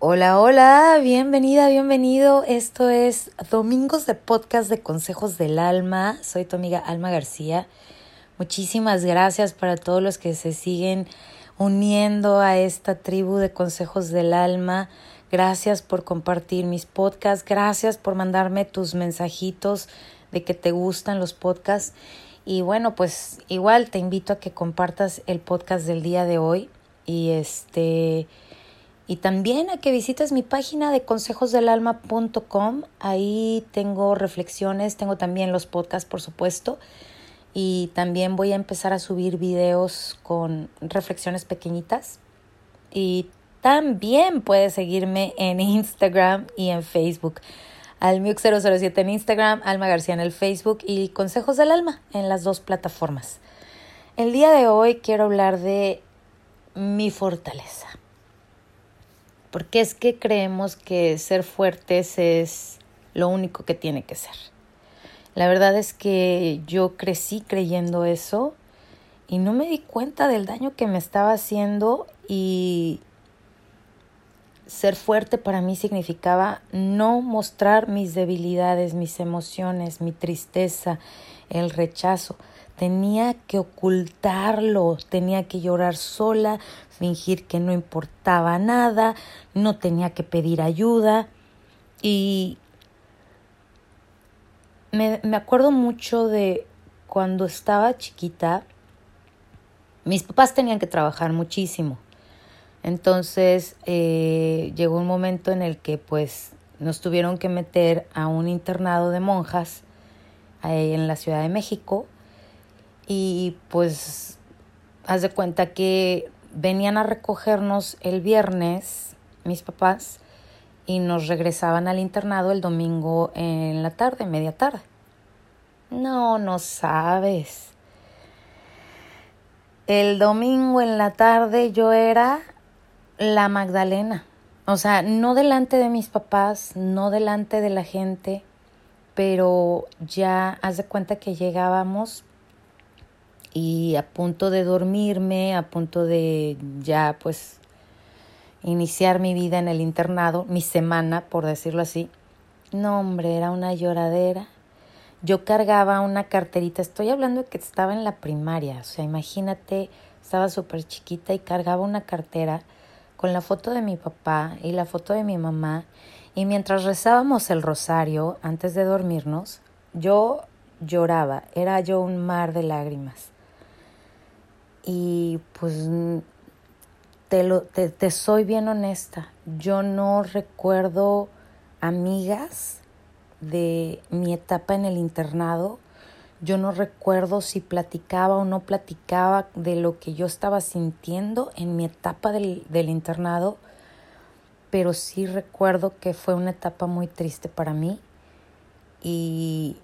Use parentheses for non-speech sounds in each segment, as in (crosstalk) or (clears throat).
Hola, hola, bienvenida, bienvenido. Esto es Domingos de Podcast de Consejos del Alma. Soy tu amiga Alma García. Muchísimas gracias para todos los que se siguen uniendo a esta tribu de Consejos del Alma. Gracias por compartir mis podcasts. Gracias por mandarme tus mensajitos de que te gustan los podcasts. Y bueno, pues igual te invito a que compartas el podcast del día de hoy. Y este y también a que visites mi página de consejosdelalma.com. Ahí tengo reflexiones, tengo también los podcasts, por supuesto. Y también voy a empezar a subir videos con reflexiones pequeñitas. Y también puedes seguirme en Instagram y en Facebook. Almiuk007 en Instagram, Alma García en el Facebook y Consejos del Alma en las dos plataformas. El día de hoy quiero hablar de mi fortaleza porque es que creemos que ser fuertes es lo único que tiene que ser. La verdad es que yo crecí creyendo eso y no me di cuenta del daño que me estaba haciendo y ser fuerte para mí significaba no mostrar mis debilidades, mis emociones, mi tristeza, el rechazo. Tenía que ocultarlo, tenía que llorar sola, fingir que no importaba nada, no tenía que pedir ayuda. Y me, acuerdo mucho de cuando estaba chiquita, mis papás tenían que trabajar muchísimo. Entonces eh, llegó un momento en el que pues nos tuvieron que meter a un internado de monjas ahí en la Ciudad de México y pues haz de cuenta que venían a recogernos el viernes mis papás y nos regresaban al internado el domingo en la tarde, media tarde. No, no sabes. El domingo en la tarde yo era la Magdalena. O sea, no delante de mis papás, no delante de la gente, pero ya haz de cuenta que llegábamos y a punto de dormirme, a punto de ya pues iniciar mi vida en el internado, mi semana, por decirlo así. No, hombre, era una lloradera. Yo cargaba una carterita, estoy hablando de que estaba en la primaria, o sea, imagínate, estaba súper chiquita y cargaba una cartera con la foto de mi papá y la foto de mi mamá, y mientras rezábamos el rosario antes de dormirnos, yo lloraba, era yo un mar de lágrimas. Y pues te, lo, te, te soy bien honesta, yo no recuerdo amigas de mi etapa en el internado. Yo no recuerdo si platicaba o no platicaba de lo que yo estaba sintiendo en mi etapa del, del, internado, pero sí recuerdo que fue una etapa muy triste para mí y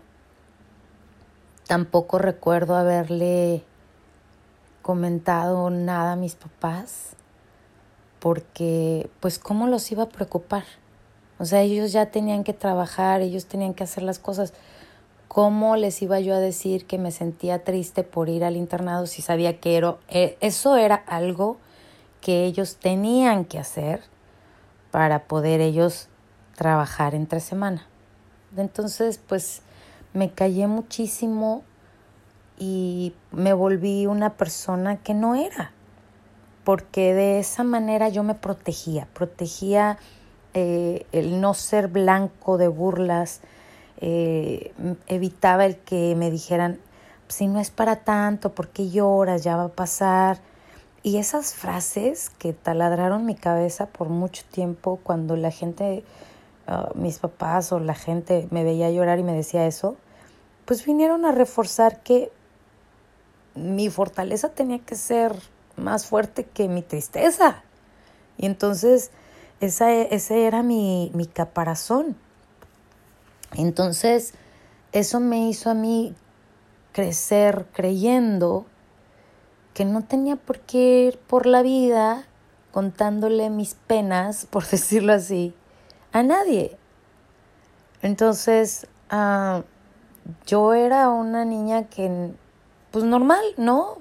tampoco recuerdo haberle comentado nada a mis papás porque pues cómo los iba a preocupar. O sea, ellos ya tenían que trabajar, ellos tenían que hacer las cosas. ¿Cómo les iba yo a decir que me sentía triste por ir al internado si sabía que era, eh, eso era algo que ellos tenían que hacer para poder ellos trabajar entre semana? Entonces, pues me callé muchísimo y me volví una persona que no era, porque de esa manera yo me protegía, protegía eh, el no ser blanco de burlas, eh, evitaba el que me dijeran, si no es para tanto, ¿por qué lloras? Ya va a pasar. Y esas frases que taladraron mi cabeza por mucho tiempo cuando la gente, ah, mis papás o la gente me veía llorar y me decía eso, pues vinieron a reforzar que mi fortaleza tenía que ser más fuerte que mi tristeza. Y entonces esa, ese era mi, mi caparazón. Entonces eso me hizo a mí crecer creyendo que no tenía por qué ir por la vida contándole mis penas, (laughs) por decirlo así, a nadie. Entonces, ah, yo era una niña que pues normal, ¿no?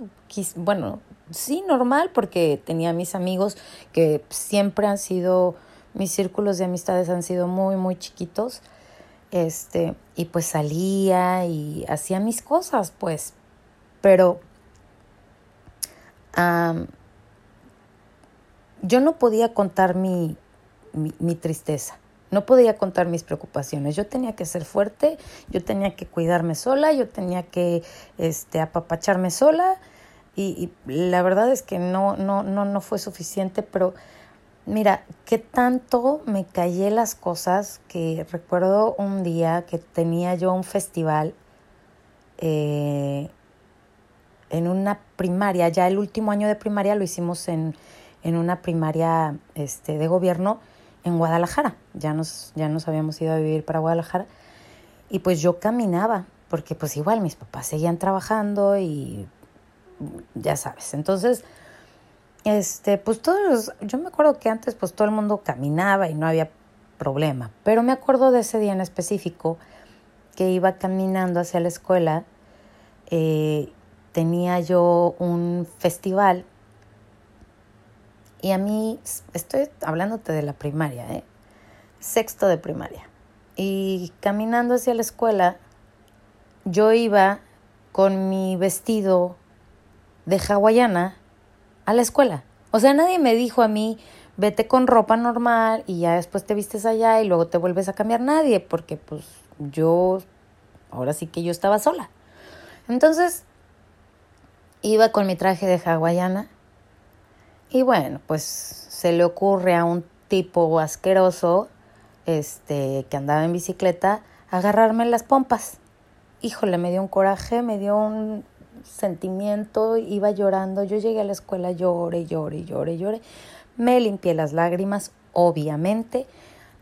Bueno, sí, normal, porque tenía mis amigos que siempre han sido mis círculos de amistades han sido muy, muy chiquitos. Este, y pues salía y hacía mis cosas, pues. Pero yo no podía contar mi, mi, tristeza. No podía contar mis preocupaciones. Yo tenía que ser fuerte, yo tenía que cuidarme sola, yo tenía que este, apapacharme sola. Y, y, la verdad es que no, no, no, no fue suficiente, pero Mira, qué tanto me callé las cosas que recuerdo un día que tenía yo un festival eh, en una primaria, ya el último año de primaria lo hicimos en, en una primaria este, de gobierno en Guadalajara. Ya nos, ya nos habíamos ido a vivir para Guadalajara. Y pues yo caminaba, porque pues igual mis papás seguían trabajando y ya sabes. Entonces este, pues todos, yo me acuerdo que antes pues todo el mundo caminaba y no había problema, pero me acuerdo de ese día en específico que iba caminando hacia la escuela, eh, tenía yo un festival y a mí, estoy hablándote de la primaria, ¿eh? sexto de primaria, y caminando hacia la escuela, yo iba con mi vestido de hawaiana, a la escuela. O sea, nadie me dijo a mí, vete con ropa normal y ya después te vistes allá y luego te vuelves a cambiar nadie, porque pues yo, ahora sí que yo estaba sola. Entonces, iba con mi traje de hawaiana y bueno, pues se le ocurre a un tipo asqueroso, este, que andaba en bicicleta, agarrarme las pompas. Híjole, me dio un coraje, me dio un sentimiento, iba llorando. Yo llegué a la escuela, lloré, lloré, lloré, lloré. Me limpié las lágrimas, obviamente.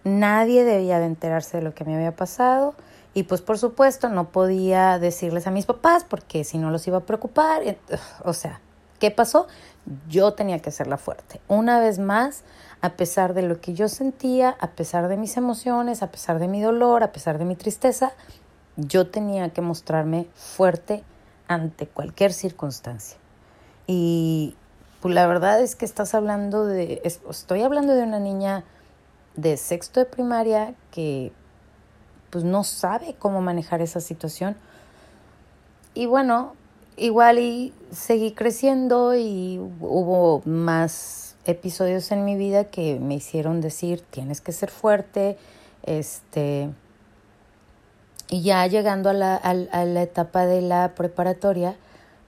Nadie debía de enterarse de lo que me había pasado. Y pues por supuesto no podía decirles a mis papás porque si no los iba a preocupar. O sea, ¿qué pasó? Yo tenía que ser la fuerte. Una vez más, a pesar de lo que yo sentía, a pesar de mis emociones, a pesar de mi dolor, a pesar de mi tristeza, yo tenía que mostrarme fuerte ante cualquier circunstancia. Y pues la verdad es que estás hablando de, estoy hablando de una niña de sexto de primaria que pues no sabe cómo manejar esa situación. Y bueno, igual y seguí creciendo y hubo más episodios en mi vida que me hicieron decir, tienes que ser fuerte, este, y ya llegando a la, a, la etapa de la preparatoria,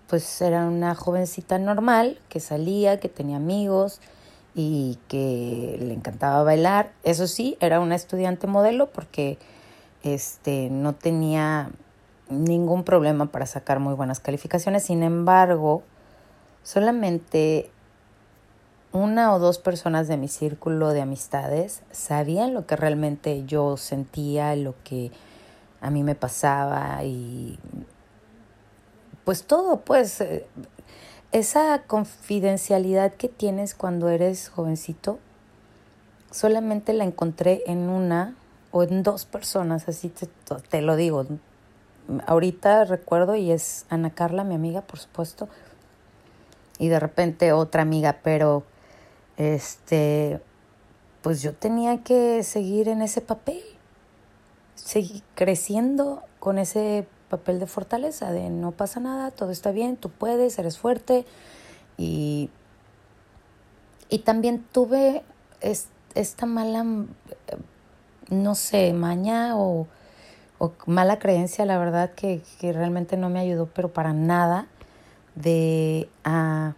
pues era una jovencita normal que salía, que tenía amigos y que le encantaba bailar. Eso sí, era una estudiante modelo porque este, no tenía ningún problema para sacar muy buenas calificaciones. Sin embargo, solamente una o dos personas de mi círculo de amistades sabían lo que realmente yo sentía, lo que a mí me pasaba y pues todo, pues eh, esa confidencialidad que tienes cuando eres jovencito, solamente la encontré en una o en dos personas, así te, te lo digo. Ahorita recuerdo y es Ana Carla, mi amiga, por supuesto, y de repente otra amiga, pero este, pues yo tenía que seguir en ese papel seguir creciendo con ese papel de fortaleza, de no pasa nada, todo está bien, tú puedes, eres fuerte. Y, y también tuve esta mala, no sé, maña o, o mala creencia, la verdad, que, que, realmente no me ayudó, pero para nada, de, a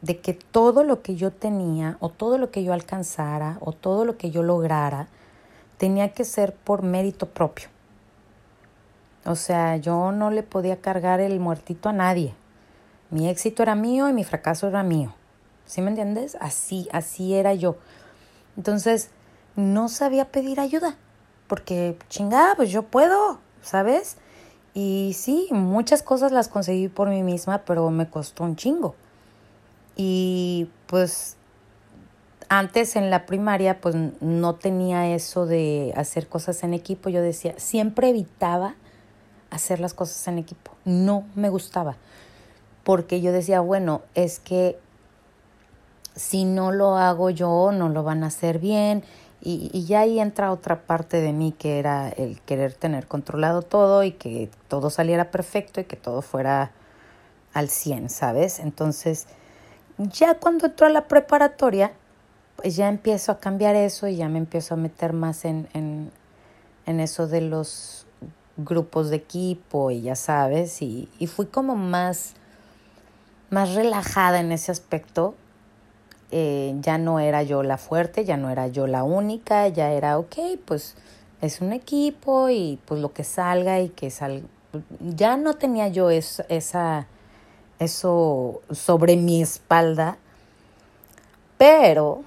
de que todo lo que yo tenía o todo lo que yo alcanzara o todo lo que yo lograra, tenía que ser por mérito propio. O sea, yo no le podía cargar el muertito a nadie. Mi éxito era mío y mi fracaso era mío. ¿Sí me entiendes? Así, así era yo. Entonces, no sabía pedir ayuda, porque chingada, pues yo puedo, ¿sabes? Y sí, muchas cosas las conseguí por mí misma, pero me costó un chingo. Y pues antes en la primaria pues no tenía eso de hacer cosas en equipo. Yo decía, siempre evitaba hacer las cosas en equipo. No me gustaba. Porque yo decía, bueno, es que si no lo hago yo, no lo van a hacer bien. Y, y, ya ahí entra otra parte de mí que era el querer tener controlado todo y que todo saliera perfecto y que todo fuera al 100, ¿sabes? Entonces, ya cuando entro a la preparatoria, pues ya empiezo a cambiar eso y ya me empiezo a meter más en, en, en eso de los grupos de equipo y ya sabes, y, y fui como más, más relajada en ese aspecto. Eh, ya no era yo la fuerte, ya no era yo la única, ya era, ok, pues es un equipo y pues lo que salga y que salga. Ya no tenía yo es, esa, eso sobre mi espalda, pero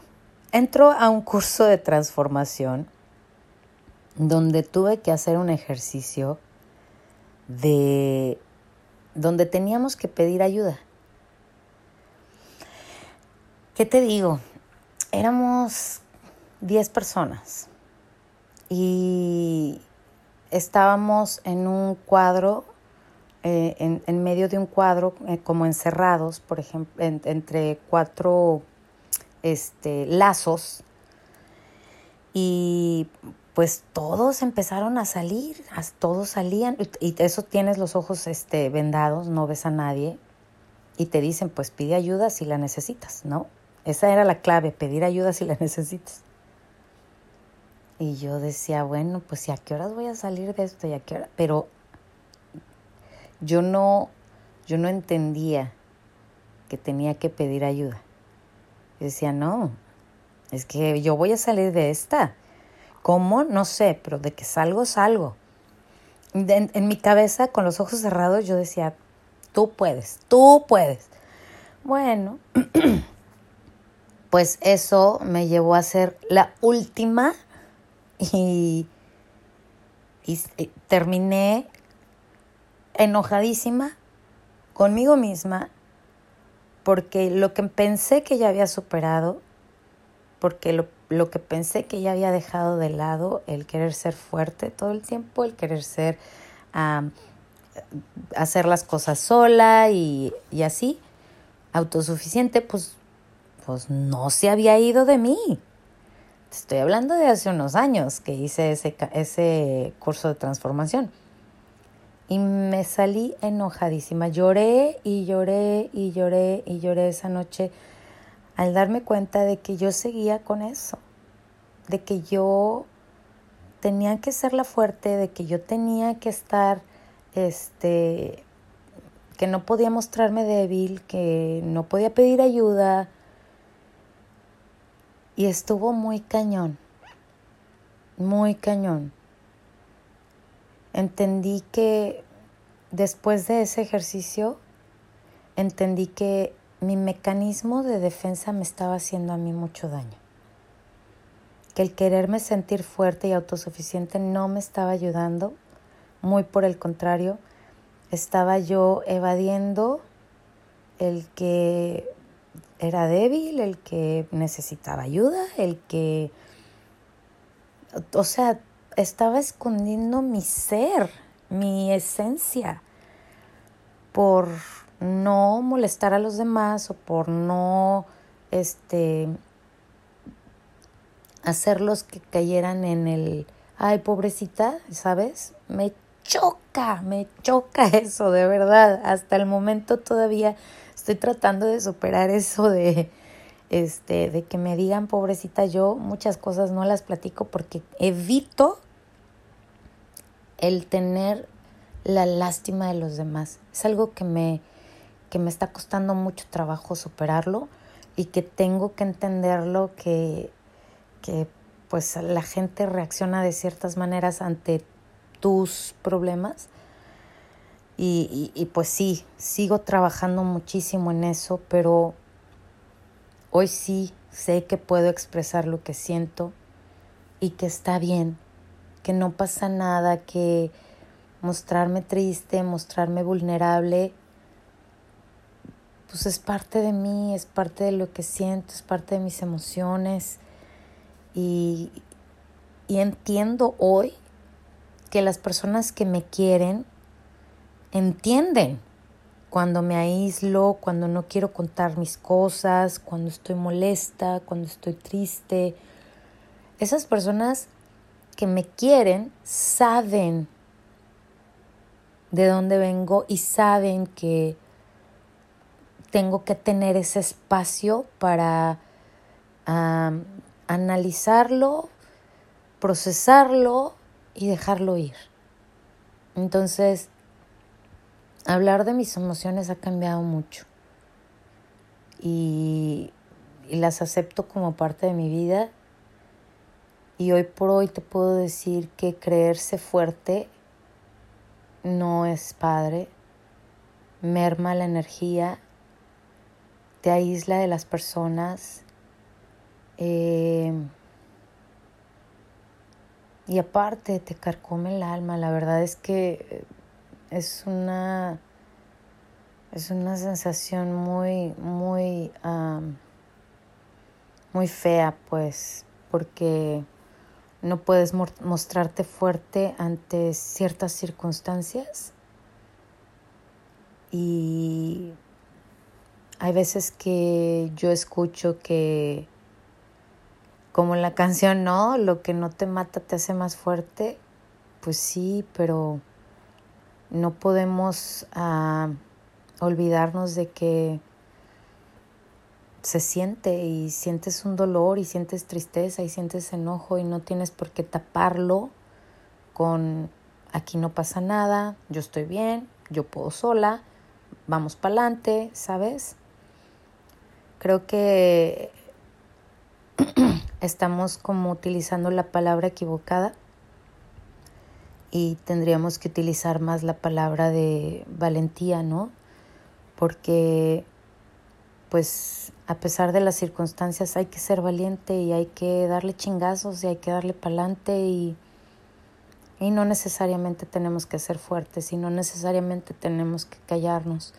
entro a un curso de transformación donde tuve que hacer un ejercicio de donde teníamos que pedir ayuda. ¿Qué te digo? Éramos 10 personas y estábamos en un cuadro, eh, en, en, medio de un cuadro, eh, como encerrados, por ejemplo, en, entre cuatro este, lazos y pues todos empezaron a salir, todos salían y eso tienes los ojos este, vendados, no ves a nadie y te dicen pues pide ayuda si la necesitas, ¿no? Esa era la clave, pedir ayuda si la (laughs) necesitas. Y yo decía, bueno, pues ¿y a qué horas voy a salir de esto? ¿Y a qué hora? Pero yo no, yo no entendía que tenía que pedir ayuda decía, no, es que yo voy a salir de esta. ¿Cómo? No sé, pero de que salgo, salgo. En, mi cabeza, con los ojos cerrados, yo decía, tú puedes, tú puedes. Bueno, (clears throat) pues eso me llevó a ser la última y, y terminé enojadísima conmigo misma porque lo que pensé que ya había superado, porque lo, lo, que pensé que ya había dejado de lado, el querer ser fuerte todo el tiempo, el querer ser, um, hacer las cosas sola y, y, así, autosuficiente, pues, pues no se había ido de mí. Estoy hablando de hace unos años que hice ese, ese curso de transformación. Y me salí enojadísima. Lloré y lloré y lloré y lloré esa noche al darme cuenta de que yo seguía con eso, de que yo tenía que ser la fuerte, de que yo tenía que estar, este, que no podía mostrarme débil, que no podía pedir ayuda. Y estuvo muy cañón, muy cañón entendí que después de ese ejercicio, entendí que mi mecanismo de defensa me estaba haciendo a mí mucho daño. Que el quererme sentir fuerte y autosuficiente no me estaba ayudando, muy por el contrario, estaba yo evadiendo el que era débil, el que necesitaba ayuda, el que, o sea, estaba escondiendo mi ser, mi esencia, por no molestar a los demás o por no este hacerlos que cayeran en el ay pobrecita, ¿sabes? Me choca, me choca (laughs) eso, de verdad. Hasta el momento todavía estoy tratando de superar eso de este de que me digan pobrecita yo, muchas cosas no las platico porque evito el tener la lástima de los demás. Es algo que me, que me está costando mucho trabajo superarlo y que tengo que entenderlo que, que pues la gente reacciona de ciertas maneras ante tus problemas. Y, y, y, pues sí, sigo trabajando muchísimo en eso, pero hoy sí sé que puedo expresar lo que siento y que está bien que no pasa nada, que mostrarme triste, mostrarme vulnerable, pues es parte de mí, es parte de lo que siento, es parte de mis emociones. Y, y entiendo hoy que las personas que me quieren entienden cuando me aíslo, cuando no quiero contar mis cosas, cuando estoy molesta, cuando estoy triste. Esas personas que me quieren saben de dónde vengo y saben que tengo que tener ese espacio para analizarlo, procesarlo y dejarlo ir. Entonces, hablar de mis emociones ha cambiado mucho y, y, las acepto como parte de mi vida y hoy por hoy te puedo decir que creerse fuerte no es padre, merma la energía, te aísla de las personas. Eh, y aparte te carcome el alma, la verdad es que es una es una sensación muy muy muy fea pues porque no puedes mostrarte fuerte ante ciertas circunstancias y hay veces que yo escucho que como en la (laughs) canción, ¿no? Lo que no te mata te hace más fuerte. Pues sí, pero no podemos ah, olvidarnos de que se siente y sientes un dolor y sientes tristeza y sientes enojo y no tienes por qué taparlo con aquí no pasa nada, yo estoy bien, yo puedo sola, vamos para adelante, ¿sabes? Creo que (clears throat) estamos como utilizando la palabra equivocada y tendríamos que utilizar más la palabra de valentía, ¿no? Porque pues a pesar de las circunstancias hay que ser valiente y hay que darle chingazos y hay que darle pa'lante y, y no necesariamente tenemos que ser fuertes y no necesariamente tenemos que callarnos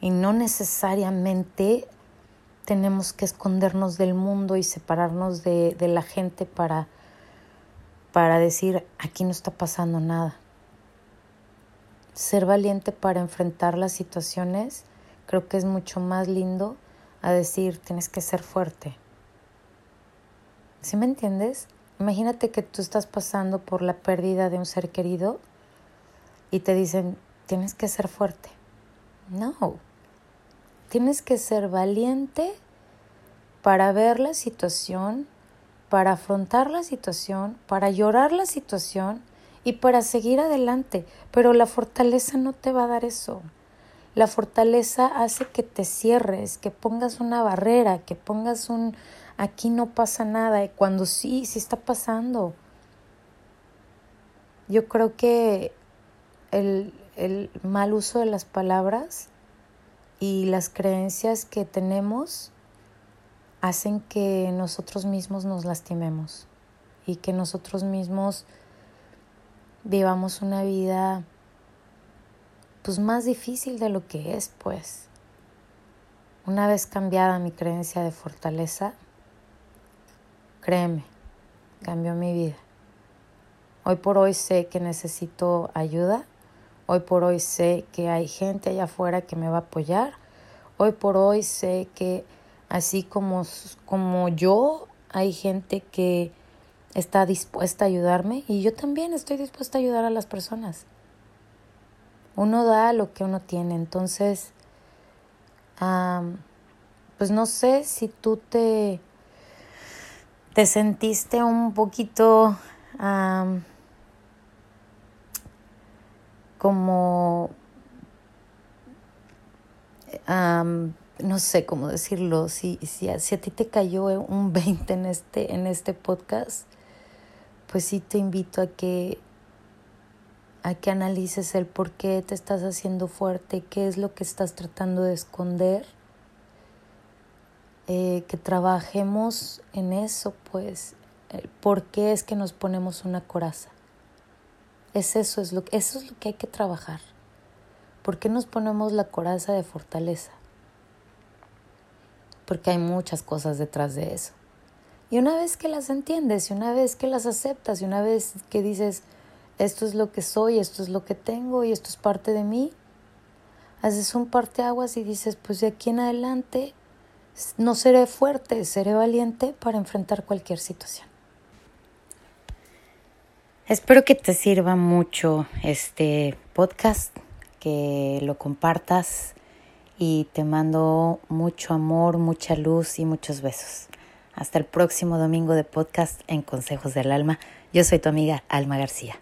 y no necesariamente tenemos que escondernos del mundo y separarnos de, de la gente para, para decir aquí no está pasando nada. Ser valiente para enfrentar las situaciones creo que es mucho más lindo a decir tienes que ser fuerte. ¿Sí me entiendes? Imagínate que tú estás pasando por la pérdida de un ser querido y te dicen tienes que ser fuerte. No, tienes que ser valiente para ver la situación, para afrontar la situación, para llorar la situación y para seguir adelante. Pero la fortaleza no te va a dar eso. La fortaleza hace que te cierres, que pongas una barrera, que pongas un aquí no pasa nada, y cuando sí, sí está pasando. Yo creo que el, el mal uso de las palabras y las creencias que tenemos hacen que nosotros mismos nos lastimemos y que nosotros mismos vivamos una vida pues más difícil de lo que es, pues. Una vez cambiada mi creencia de fortaleza, créeme, cambió mi vida. Hoy por hoy sé que necesito ayuda, hoy por hoy sé que hay gente allá afuera que me va a apoyar, hoy por hoy sé que así como, como yo, hay gente que está dispuesta a ayudarme y yo también estoy dispuesta a ayudar a las personas. Uno da lo que uno tiene. Entonces, pues no sé si tú te, te sentiste un poquito como, no sé cómo decirlo, si, si, si a ti te cayó un 20 en este, en este podcast, pues sí te invito a que a que analices el por qué te estás haciendo fuerte, qué es lo que estás tratando de esconder, eh, que trabajemos en eso, pues, por qué es que nos ponemos una coraza. Es eso, es lo, eso es lo que hay que trabajar. ¿Por qué nos ponemos la coraza de fortaleza? Porque hay muchas cosas detrás de eso. Y una vez que las entiendes, y una vez que las aceptas, y una vez que dices, esto es lo que soy, esto es lo que tengo y esto es parte de mí. haces un parteaguas y dices, pues de aquí en adelante no seré fuerte, seré valiente para enfrentar cualquier situación. Espero que te sirva mucho este podcast, que lo compartas y te mando mucho amor, mucha luz y muchos besos. Hasta el próximo domingo de podcast en Consejos del Alma. Yo soy tu amiga Alma García.